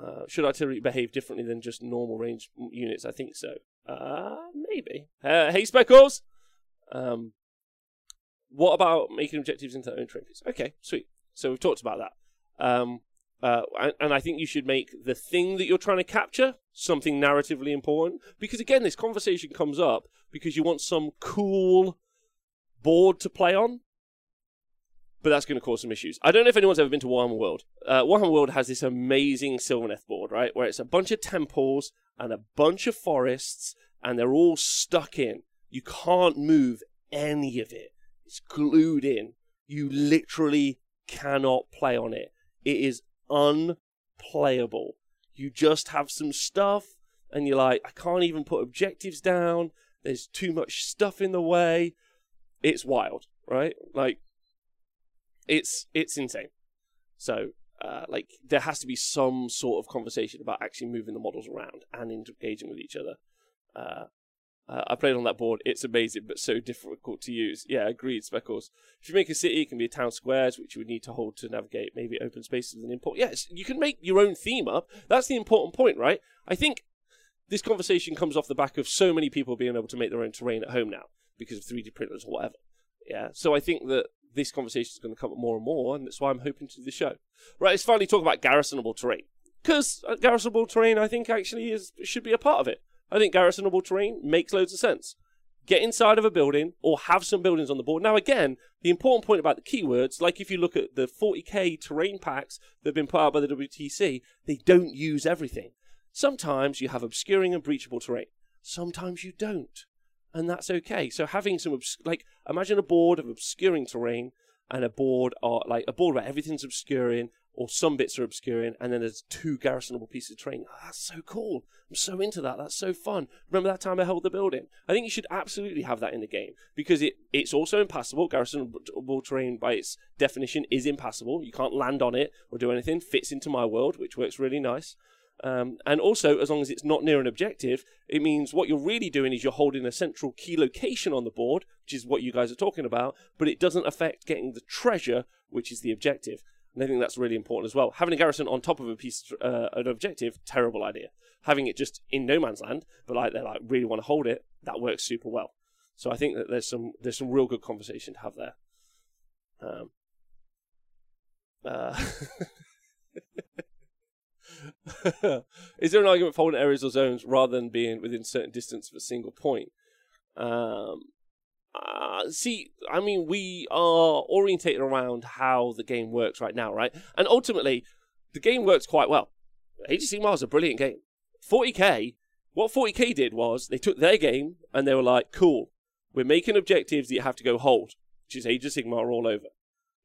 Uh, should artillery behave differently than just normal range units? I think so. Uh, maybe. Uh, hey, Speckles. Um, what about making objectives into their own trophies? Okay, sweet. So we've talked about that. Um, uh, and, I think you should make the thing that you're trying to capture something narratively important. Because again, this conversation comes up because you want some cool board to play on. But that's going to cause some issues. I don't know if anyone's ever been to Warhammer World. Uh, Warhammer World has this amazing Sylvaneth board, right? Where it's a bunch of temples and a bunch of forests, and they're all stuck in. You can't move any of it. It's glued in. You literally cannot play on it. It is unplayable. You just have some stuff, and you're like, I can't even put objectives down. There's too much stuff in the way. It's wild, right? Like, it's it's insane. So, uh, like, there has to be some sort of conversation about actually moving the models around and engaging with each other. Uh, uh, I played on that board. It's amazing, but so difficult to use. Yeah, agreed, Speckles. If you make a city, it can be a town squares, which you would need to hold to navigate. Maybe open spaces and import. Yes, you can make your own theme up. That's the important point, right? I think this conversation comes off the back of so many people being able to make their own terrain at home now because of 3D printers or whatever. Yeah, so I think that this conversation is going to come up more and more, and that's why I'm hoping to do the show. Right, let's finally talk about garrisonable terrain. Because uh, garrisonable terrain, I think, actually is should be a part of it. I think garrisonable terrain makes loads of sense. Get inside of a building or have some buildings on the board. Now, again, the important point about the keywords, like if you look at the 40k terrain packs that have been put out by the WTC, they don't use everything. Sometimes you have obscuring and breachable terrain. Sometimes you don't. And that's okay. So having some, obs- like, imagine a board of obscuring terrain and a board or like a board where everything's obscuring or some bits are obscuring, and then there's two garrisonable pieces of terrain. Oh, that's so cool. I'm so into that. That's so fun. Remember that time I held the building? I think you should absolutely have that in the game because it, it's also impassable. Garrisonable terrain, by its definition, is impassable. You can't land on it or do anything. Fits into my world, which works really nice. Um, and also, as long as it's not near an objective, it means what you're really doing is you're holding a central key location on the board, which is what you guys are talking about, but it doesn't affect getting the treasure, which is the objective. And I think that's really important as well. Having a garrison on top of a piece, uh, an objective, terrible idea. Having it just in no man's land, but like they like really want to hold it, that works super well. So I think that there's some there's some real good conversation to have there. Um, uh, is there an argument for holding areas or zones rather than being within certain distance of a single point? Um, uh, see, I mean, we are orientated around how the game works right now, right? And ultimately, the game works quite well. Age of Sigmar is a brilliant game. 40k, what 40k did was they took their game and they were like, cool, we're making objectives that you have to go hold, which is Age of Sigmar all over.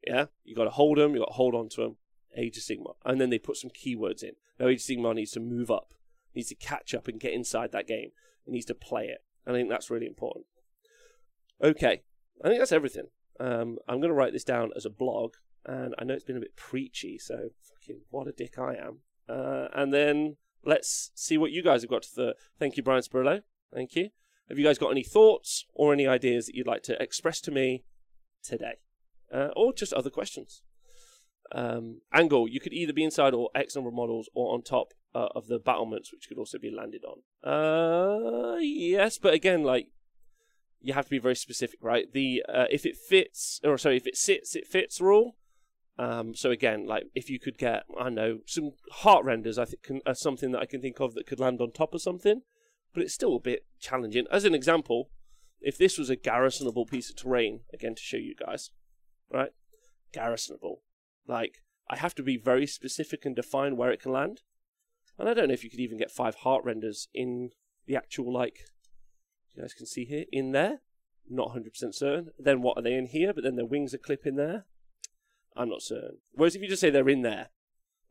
Yeah, you got to hold them, you got to hold on to them. Age of Sigmar, and then they put some keywords in. Now Age of Sigmar needs to move up, needs to catch up and get inside that game. It needs to play it. and I think that's really important. Okay, I think that's everything. Um, I'm going to write this down as a blog, and I know it's been a bit preachy, so fucking what a dick I am. Uh, and then let's see what you guys have got to the. Thank you, Brian Spirillo. Thank you. Have you guys got any thoughts or any ideas that you'd like to express to me today? Uh, or just other questions? Um, angle, you could either be inside or X number of models or on top uh, of the battlements, which could also be landed on. Uh, yes, but again, like you have to be very specific, right? The uh, if it fits, or sorry, if it sits, it fits rule. Um, so again, like if you could get, I know, some Heartrenders, I think can, are something that I can think of that could land on top of something, but it's still a bit challenging. As an example, if this was a garrisonable piece of terrain, again to show you guys, right? Garrisonable, like I have to be very specific and define where it can land, and I don't know if you could even get five Heartrenders in the actual like you guys can see here, in there. Not 100% certain. Then what are they in here? But then their wings are clipping there. I'm not certain. Whereas if you just say they're in there,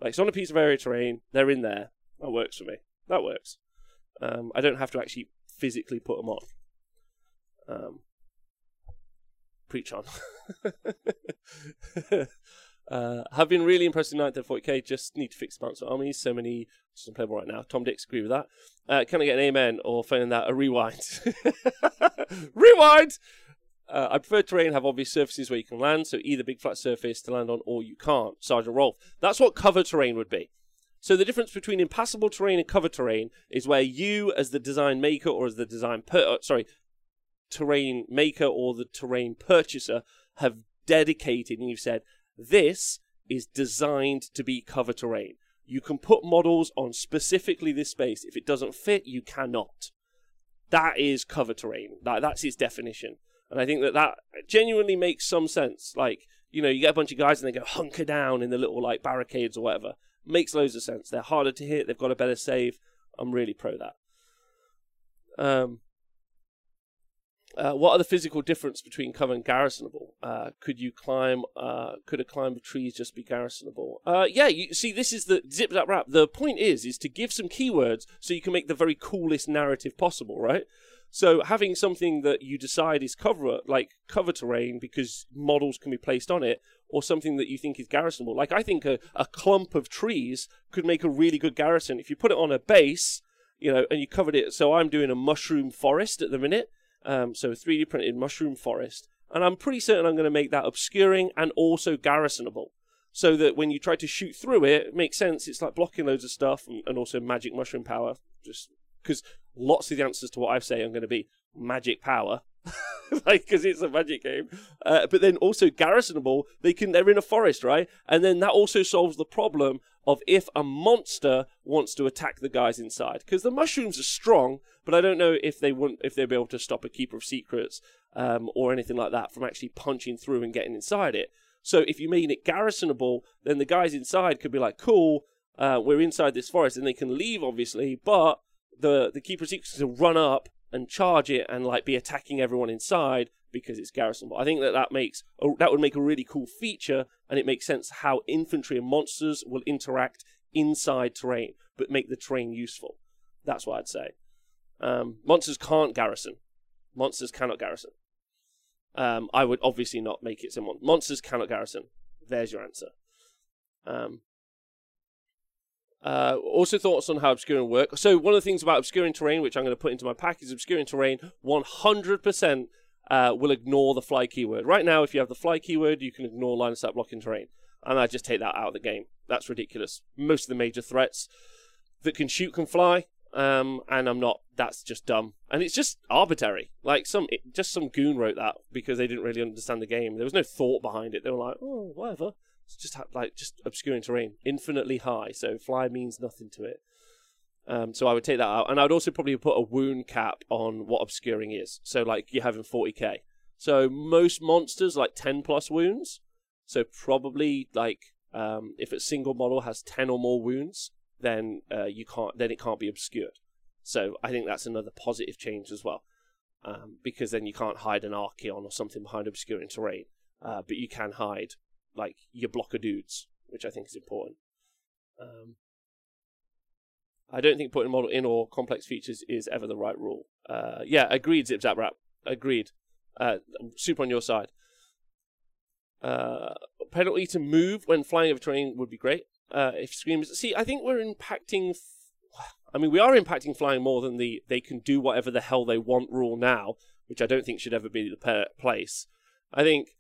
like it's on a piece of area terrain, they're in there. That works for me. That works. Um, I don't have to actually physically put them on. Um, preach on. Uh, have been really impressed with 9th 40k. Just need to fix sponsor armies. So many just unplayable right now. Tom Dix agree with that. Uh, can I get an amen or failing that a rewind? rewind. Uh, I prefer terrain have obvious surfaces where you can land, so either big flat surface to land on or you can't. Sergeant Rolf. That's what cover terrain would be. So the difference between impassable terrain and cover terrain is where you, as the design maker or as the design per- uh, sorry, terrain maker or the terrain purchaser, have dedicated and you've said this is designed to be cover terrain. You can put models on specifically this space. If it doesn't fit, you cannot. That is cover terrain. That, that's its definition. And I think that that genuinely makes some sense. Like, you know, you get a bunch of guys and they go hunker down in the little like barricades or whatever. Makes loads of sense. They're harder to hit. They've got a better save. I'm really pro that. Um, uh, what are the physical difference between cover and garrisonable? Uh, could you climb? Uh, could a climb of trees just be garrisonable? Uh, yeah, you see, this is the Zip Zap Rap. The point is, is to give some keywords so you can make the very coolest narrative possible, right? So having something that you decide is cover, like cover terrain, because models can be placed on it, or something that you think is garrisonable. Like I think a, a clump of trees could make a really good garrison if you put it on a base, you know, and you covered it. So I'm doing a mushroom forest at the minute um, so 3D printed mushroom forest. And I'm pretty certain I'm going to make that obscuring and also garrisonable. So that when you try to shoot through it, it makes sense. It's like blocking loads of stuff and, and also magic mushroom power. Just because lots of the answers to what I say are going to be magic power. like because it's a magic game. Uh, but then also garrisonable they can they're in a forest right? And then that also solves the problem of if a monster wants to attack the guys inside. Because the mushrooms are strong but i don't know if they want if they'll be able to stop a keeper of secrets um, or anything like that from actually punching through and getting inside it. So if you mean it garrisonable then the guys inside could be like cool uh, we're inside this forest and they can leave obviously but the the keeper secrets will run up and charge it and like be attacking everyone inside because it's garrisonable. I think that that makes a, that would make a really cool feature, and it makes sense how infantry and monsters will interact inside terrain, but make the terrain useful. That's what I'd say. Um, monsters can't garrison. Monsters cannot garrison. Um, I would obviously not make it so mon- monsters cannot garrison. There's your answer. Um, uh, also thoughts on how obscuring work. So one of the things about obscuring terrain, which I'm going to put into my pack, is obscuring terrain 100% uh, will ignore the fly keyword. Right now, if you have the fly keyword, you can ignore line of sight blocking terrain, and I just take that out of the game. That's ridiculous. Most of the major threats that can shoot can fly, um, and I'm not. That's just dumb, and it's just arbitrary. Like some, it, just some goon wrote that because they didn't really understand the game. There was no thought behind it. They were like, oh, whatever. It's just like just obscuring terrain, infinitely high. So fly means nothing to it. Um, so I would take that out, and I'd also probably put a wound cap on what obscuring is. So like you're having 40k. So most monsters like 10 plus wounds. So probably like um, if a single model has 10 or more wounds, then uh, you can't then it can't be obscured. So I think that's another positive change as well, um, because then you can't hide an Archaon or something behind obscuring terrain, uh, but you can hide like your blocker dudes, which I think is important. Um, I don't think putting a model in or complex features is ever the right rule. Uh, yeah, agreed, Zip Zap Rap. Agreed. Uh, super on your side. Uh, penalty to move when flying over terrain would be great. Uh, if screamers, see, I think we're impacting. F- I mean, we are impacting flying more than the they can do whatever the hell they want rule now, which I don't think should ever be the place. I think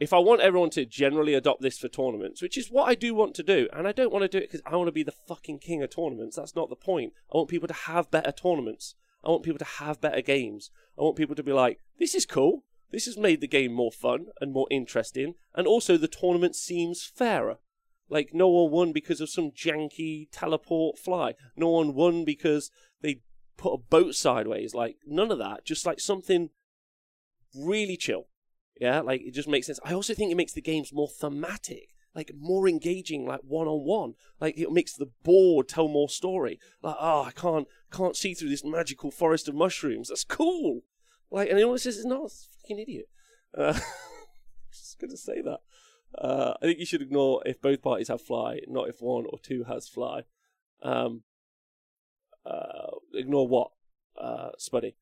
if I want everyone to generally adopt this for tournaments, which is what I do want to do, and I don't want to do it because I want to be the fucking king of tournaments. That's not the point. I want people to have better tournaments. I want people to have better games. I want people to be like, this is cool. This has made the game more fun and more interesting, and also the tournament seems fairer. Like, no one won because of some janky teleport fly. No one won because they put a boat sideways. Like, none of that. Just like something really chill. Yeah, like it just makes sense. I also think it makes the games more thematic, like more engaging, like one on one. Like it makes the board tell more story. Like, oh, I can't can't see through this magical forest of mushrooms. That's cool. Like, and anyone says it's not, it's fucking idiot. Uh, just gonna say that. Uh, I think you should ignore if both parties have fly, not if one or two has fly. Um, uh, ignore what, uh, Spuddy?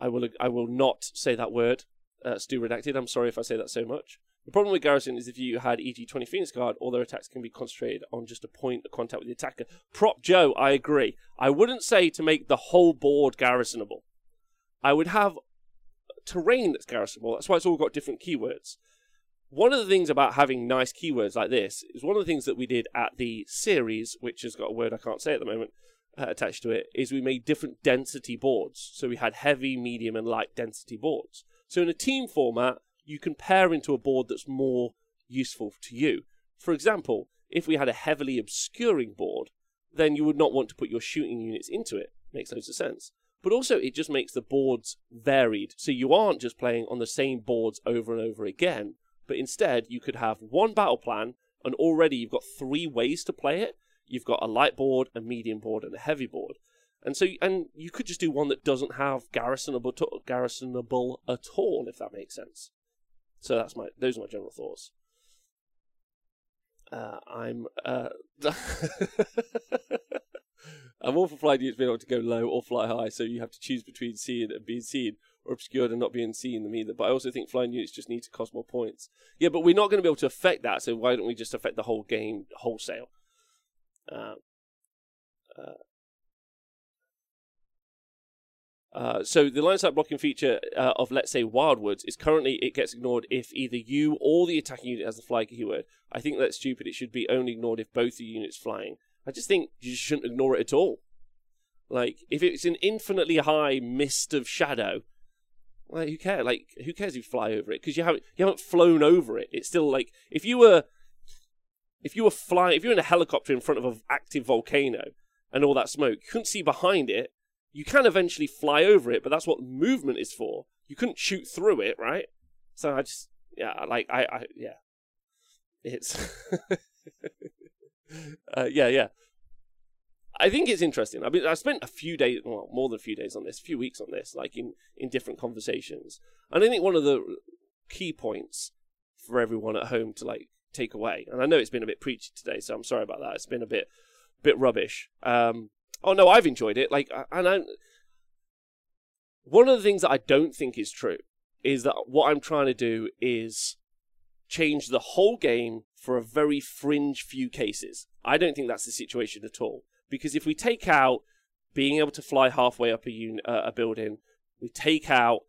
I will I will not say that word. Uh, Stu redacted. I'm sorry if I say that so much. The problem with Garrison is if you had EG 20 Phoenix Guard, all their attacks can be concentrated on just a point of contact with the attacker. Prop Joe, I agree. I wouldn't say to make the whole board garrisonable. I would have terrain that's garrisonable. That's why it's all got different keywords. One of the things about having nice keywords like this is one of the things that we did at the series, which has got a word I can't say at the moment, Uh, attached to it is we made different density boards. So we had heavy, medium, and light density boards. So in a team format, you can pair into a board that's more useful to you. For example, if we had a heavily obscuring board, then you would not want to put your shooting units into it. Makes loads of sense. But also, it just makes the boards varied. So you aren't just playing on the same boards over and over again, but instead you could have one battle plan, and already you've got three ways to play it, you've got a light board, a medium board, and a heavy board. And so, and you could just do one that doesn't have garrisonable, garrisonable at all, if that makes sense. So that's my, those are my general thoughts. Uh, I'm, uh, I'm all for flying units being able to go low or fly high, so you have to choose between seeing and being seen, or obscured and not being seen them either. But I also think flying units just need to cost more points. Yeah, but we're not going to be able to affect that, so why don't we just affect the whole game wholesale? Uh, uh, uh, so the line sight blocking feature uh, of let's say Wildwoods is currently it gets ignored if either you or the attacking unit has the fly keyword. I think that's stupid. It should be only ignored if both the units flying. I just think you shouldn't ignore it at all. Like if it's an infinitely high mist of shadow, like who cares? Like who cares if you fly over it? Because you haven't you haven't flown over it. It's still like if you were if you were flying, if you're in a helicopter in front of an active volcano and all that smoke, you couldn't see behind it. You can eventually fly over it, but that's what movement is for. You couldn't shoot through it, right? So I just, yeah, like I, I yeah, it's, uh, yeah, yeah. I think it's interesting. I mean, I spent a few days, well, more than a few days on this, a few weeks on this, like in in different conversations. And I think one of the key points for everyone at home to like take away, and I know it's been a bit preachy today, so I'm sorry about that. It's been a bit bit rubbish. Um, oh no, I've enjoyed it. Like, and I, one of the things that I don't think is true is that what I'm trying to do is change the whole game for a very fringe few cases. I don't think that's the situation at all. Because if we take out being able to fly halfway up a, un- uh, a building, we take out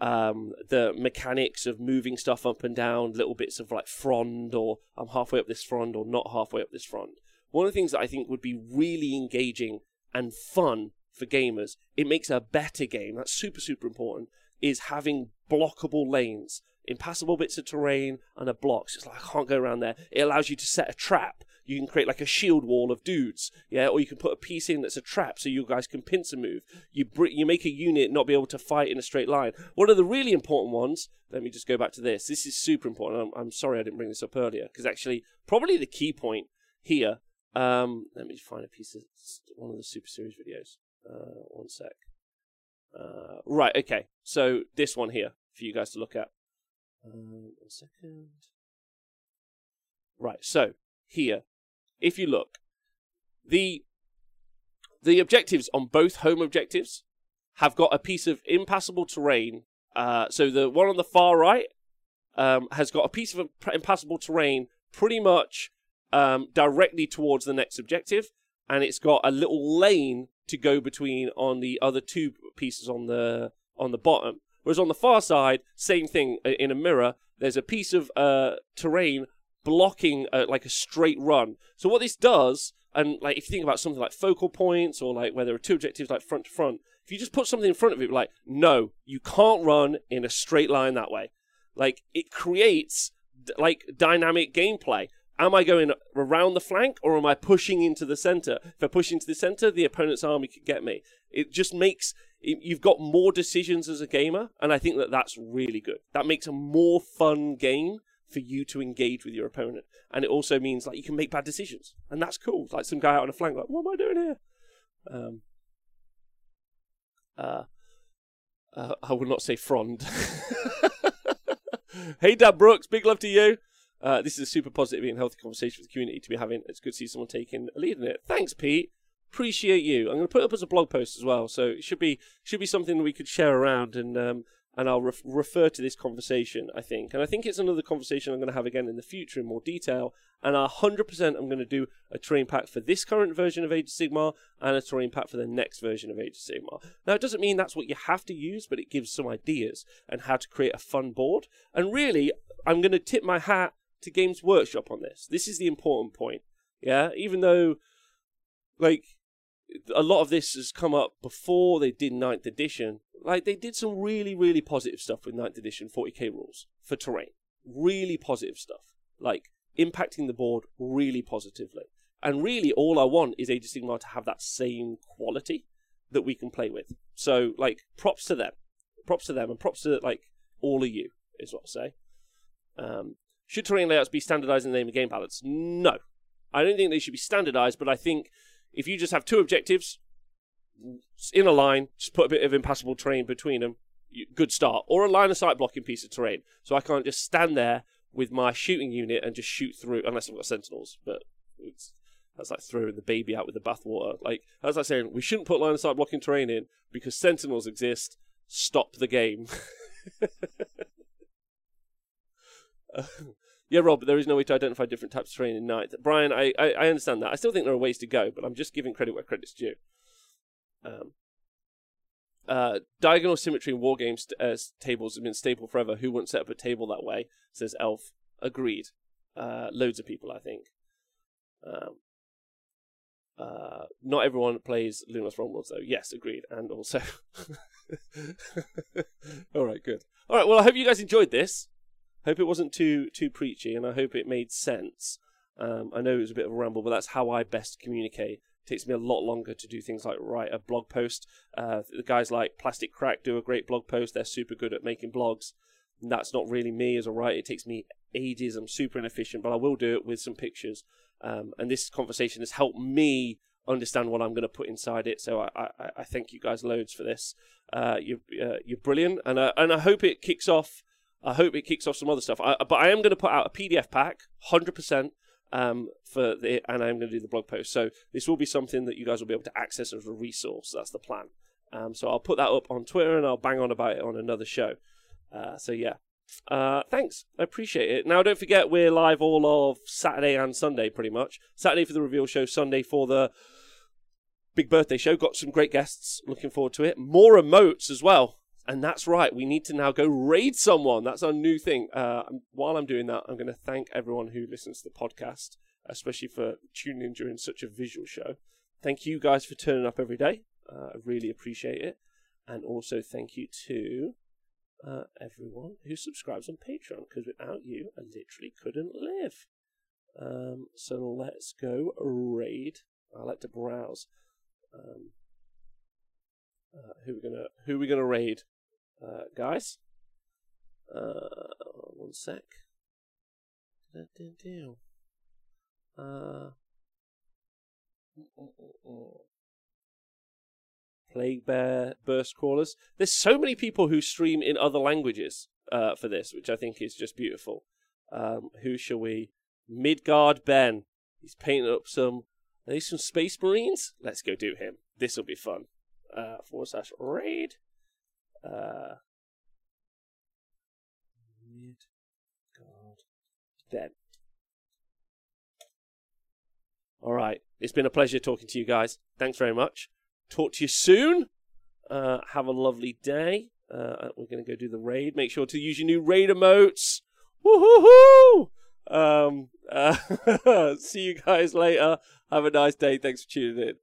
um, the mechanics of moving stuff up and down, little bits of like frond, or I'm halfway up this frond, or not halfway up this frond. One of the things that I think would be really engaging and fun for gamers, it makes a better game. That's super, super important. Is having blockable lanes, impassable bits of terrain, and a block. So it's like I can't go around there. It allows you to set a trap. You can create like a shield wall of dudes, yeah, or you can put a piece in that's a trap so you guys can pincer move. You br- you make a unit not be able to fight in a straight line. One of the really important ones. Let me just go back to this. This is super important. I'm, I'm sorry I didn't bring this up earlier because actually probably the key point here. Um, let me find a piece of one of the super series videos. Uh, one sec. Uh, right, okay. So this one here for you guys to look at. Um, one second. Right, so here, if you look, the the objectives on both home objectives have got a piece of impassable terrain. Uh, so the one on the far right um, has got a piece of impassable terrain pretty much um, directly towards the next objective, and it's got a little lane to go between on the other two pieces on the on the bottom. Whereas on the far side, same thing uh, in a mirror. There's a piece of uh, terrain blocking uh, like a straight run. So what this does, and like if you think about something like focal points or like where there are two objectives like front to front, if you just put something in front of it, like no, you can't run in a straight line that way. Like it creates like dynamic gameplay. Am I going around the flank or am I pushing into the center? If I push into the center, the opponent's army could get me. It just makes you've got more decisions as a gamer, and I think that that's really good. That makes a more fun game for you to engage with your opponent, and it also means like you can make bad decisions, and that's cool. Like some guy out on a flank, like, what am I doing here? Um, uh, uh, I will not say frond. hey, Dad Brooks, big love to you. Uh, this is a super positive and healthy conversation for the community to be having. It's good to see someone taking a lead in it. Thanks, Pete appreciate you. I'm going to put it up as a blog post as well, so it should be should be something we could share around, and um, and I'll ref- refer to this conversation. I think, and I think it's another conversation I'm going to have again in the future in more detail. And 100% I'm going to do a terrain pack for this current version of Age of Sigmar and a terrain pack for the next version of Age of Sigmar. Now, it doesn't mean that's what you have to use, but it gives some ideas and how to create a fun board. And really, I'm going to tip my hat to Games Workshop on this. This is the important point. Yeah, even though, like, a lot of this has come up before they did ninth edition. Like they did some really, really positive stuff with ninth edition 40k rules for terrain. Really positive stuff. Like impacting the board really positively. And really all I want is Age of Sigmar to have that same quality that we can play with. So like props to them. Props to them and props to like all of you is what I say. Um, should terrain layouts be standardized in the name of game balance? No. I don't think they should be standardized, but I think if you just have two objectives in a line, just put a bit of impassable terrain between them, good start. Or a line of sight blocking piece of terrain. So I can't just stand there with my shooting unit and just shoot through, unless I've got sentinels. But that's like throwing the baby out with the bathwater. Like, as I saying, we shouldn't put line of sight blocking terrain in because sentinels exist. Stop the game. Um, Yeah, Rob, there is no way to identify different types of terrain in night. Brian, I, I, I, understand that. I still think there are ways to go, but I'm just giving credit where credit's due. Um, uh, diagonal symmetry in war games uh, tables have been staple forever. Who wouldn't set up a table that way? Says Elf. Agreed. Uh, loads of people, I think. Um, uh, not everyone plays Lumineth Realm-lords, though. Yes, agreed. And also. All right, good. All right, well, I hope you guys enjoyed this. Hope it wasn't too too preachy, and I hope it made sense. Um, I know it was a bit of a ramble, but that's how I best communicate. It takes me a lot longer to do things like write a blog post. Uh, the guys like Plastic Craic do a great blog post. They're super good at making blogs. And that's not really me as a writer. It takes me ages. I'm super inefficient, but I will do it with some pictures. Um, and this conversation has helped me understand what I'm going to put inside it. So I, I, I thank you guys loads for this. Uh, you're uh, you're brilliant, and and I hope it kicks off. I hope it kicks off some other stuff. I, but I am going to put out a PDF pack, hundred percent, um, for the, and I'm going to do the blog post. So this will be something that you guys will be able to access as a resource. That's the plan. Um, so I'll put that up on Twitter and I'll bang on about it on another show. Uh, so yeah, uh, thanks. I appreciate it. Now, don't forget, we're live all of Saturday and Sunday, pretty much. Saturday for the reveal show, Sunday for the big birthday show. Got some great guests. Looking forward to it. More emotes as well. And that's right. We need to now go raid someone. That's our new thing. Uh, while I'm doing that, I'm going to thank everyone who listens to the podcast, especially for tuning in during such a visual show. Thank you guys for turning up every day. Uh, I really appreciate it. And also thank you to uh, everyone who subscribes on Patreon, because without you, I literally couldn't live. Um, so let's go raid. I like to browse. Um, uh, who we gonna who we gonna raid, uh, guys? Uh, one sec. Uh, Plague Bear, Burst Crawlers. There's so many people who stream in other languages uh, for this, which I think is just beautiful. Um, who shall we? Midgard Ben. He's painted up some. Are these some Space Marines? Let's go do him. This will be fun. Uh, forward slash raid. Uh, Midgard Ben. All right. It's been a pleasure talking to you guys. Thanks very much. Talk to you soon. Uh, have a lovely day. Uh, we're going to go do the raid. Make sure to use your new raid emotes. Woohoo! Um, uh, see you guys later. Have a nice day. Thanks for tuning in.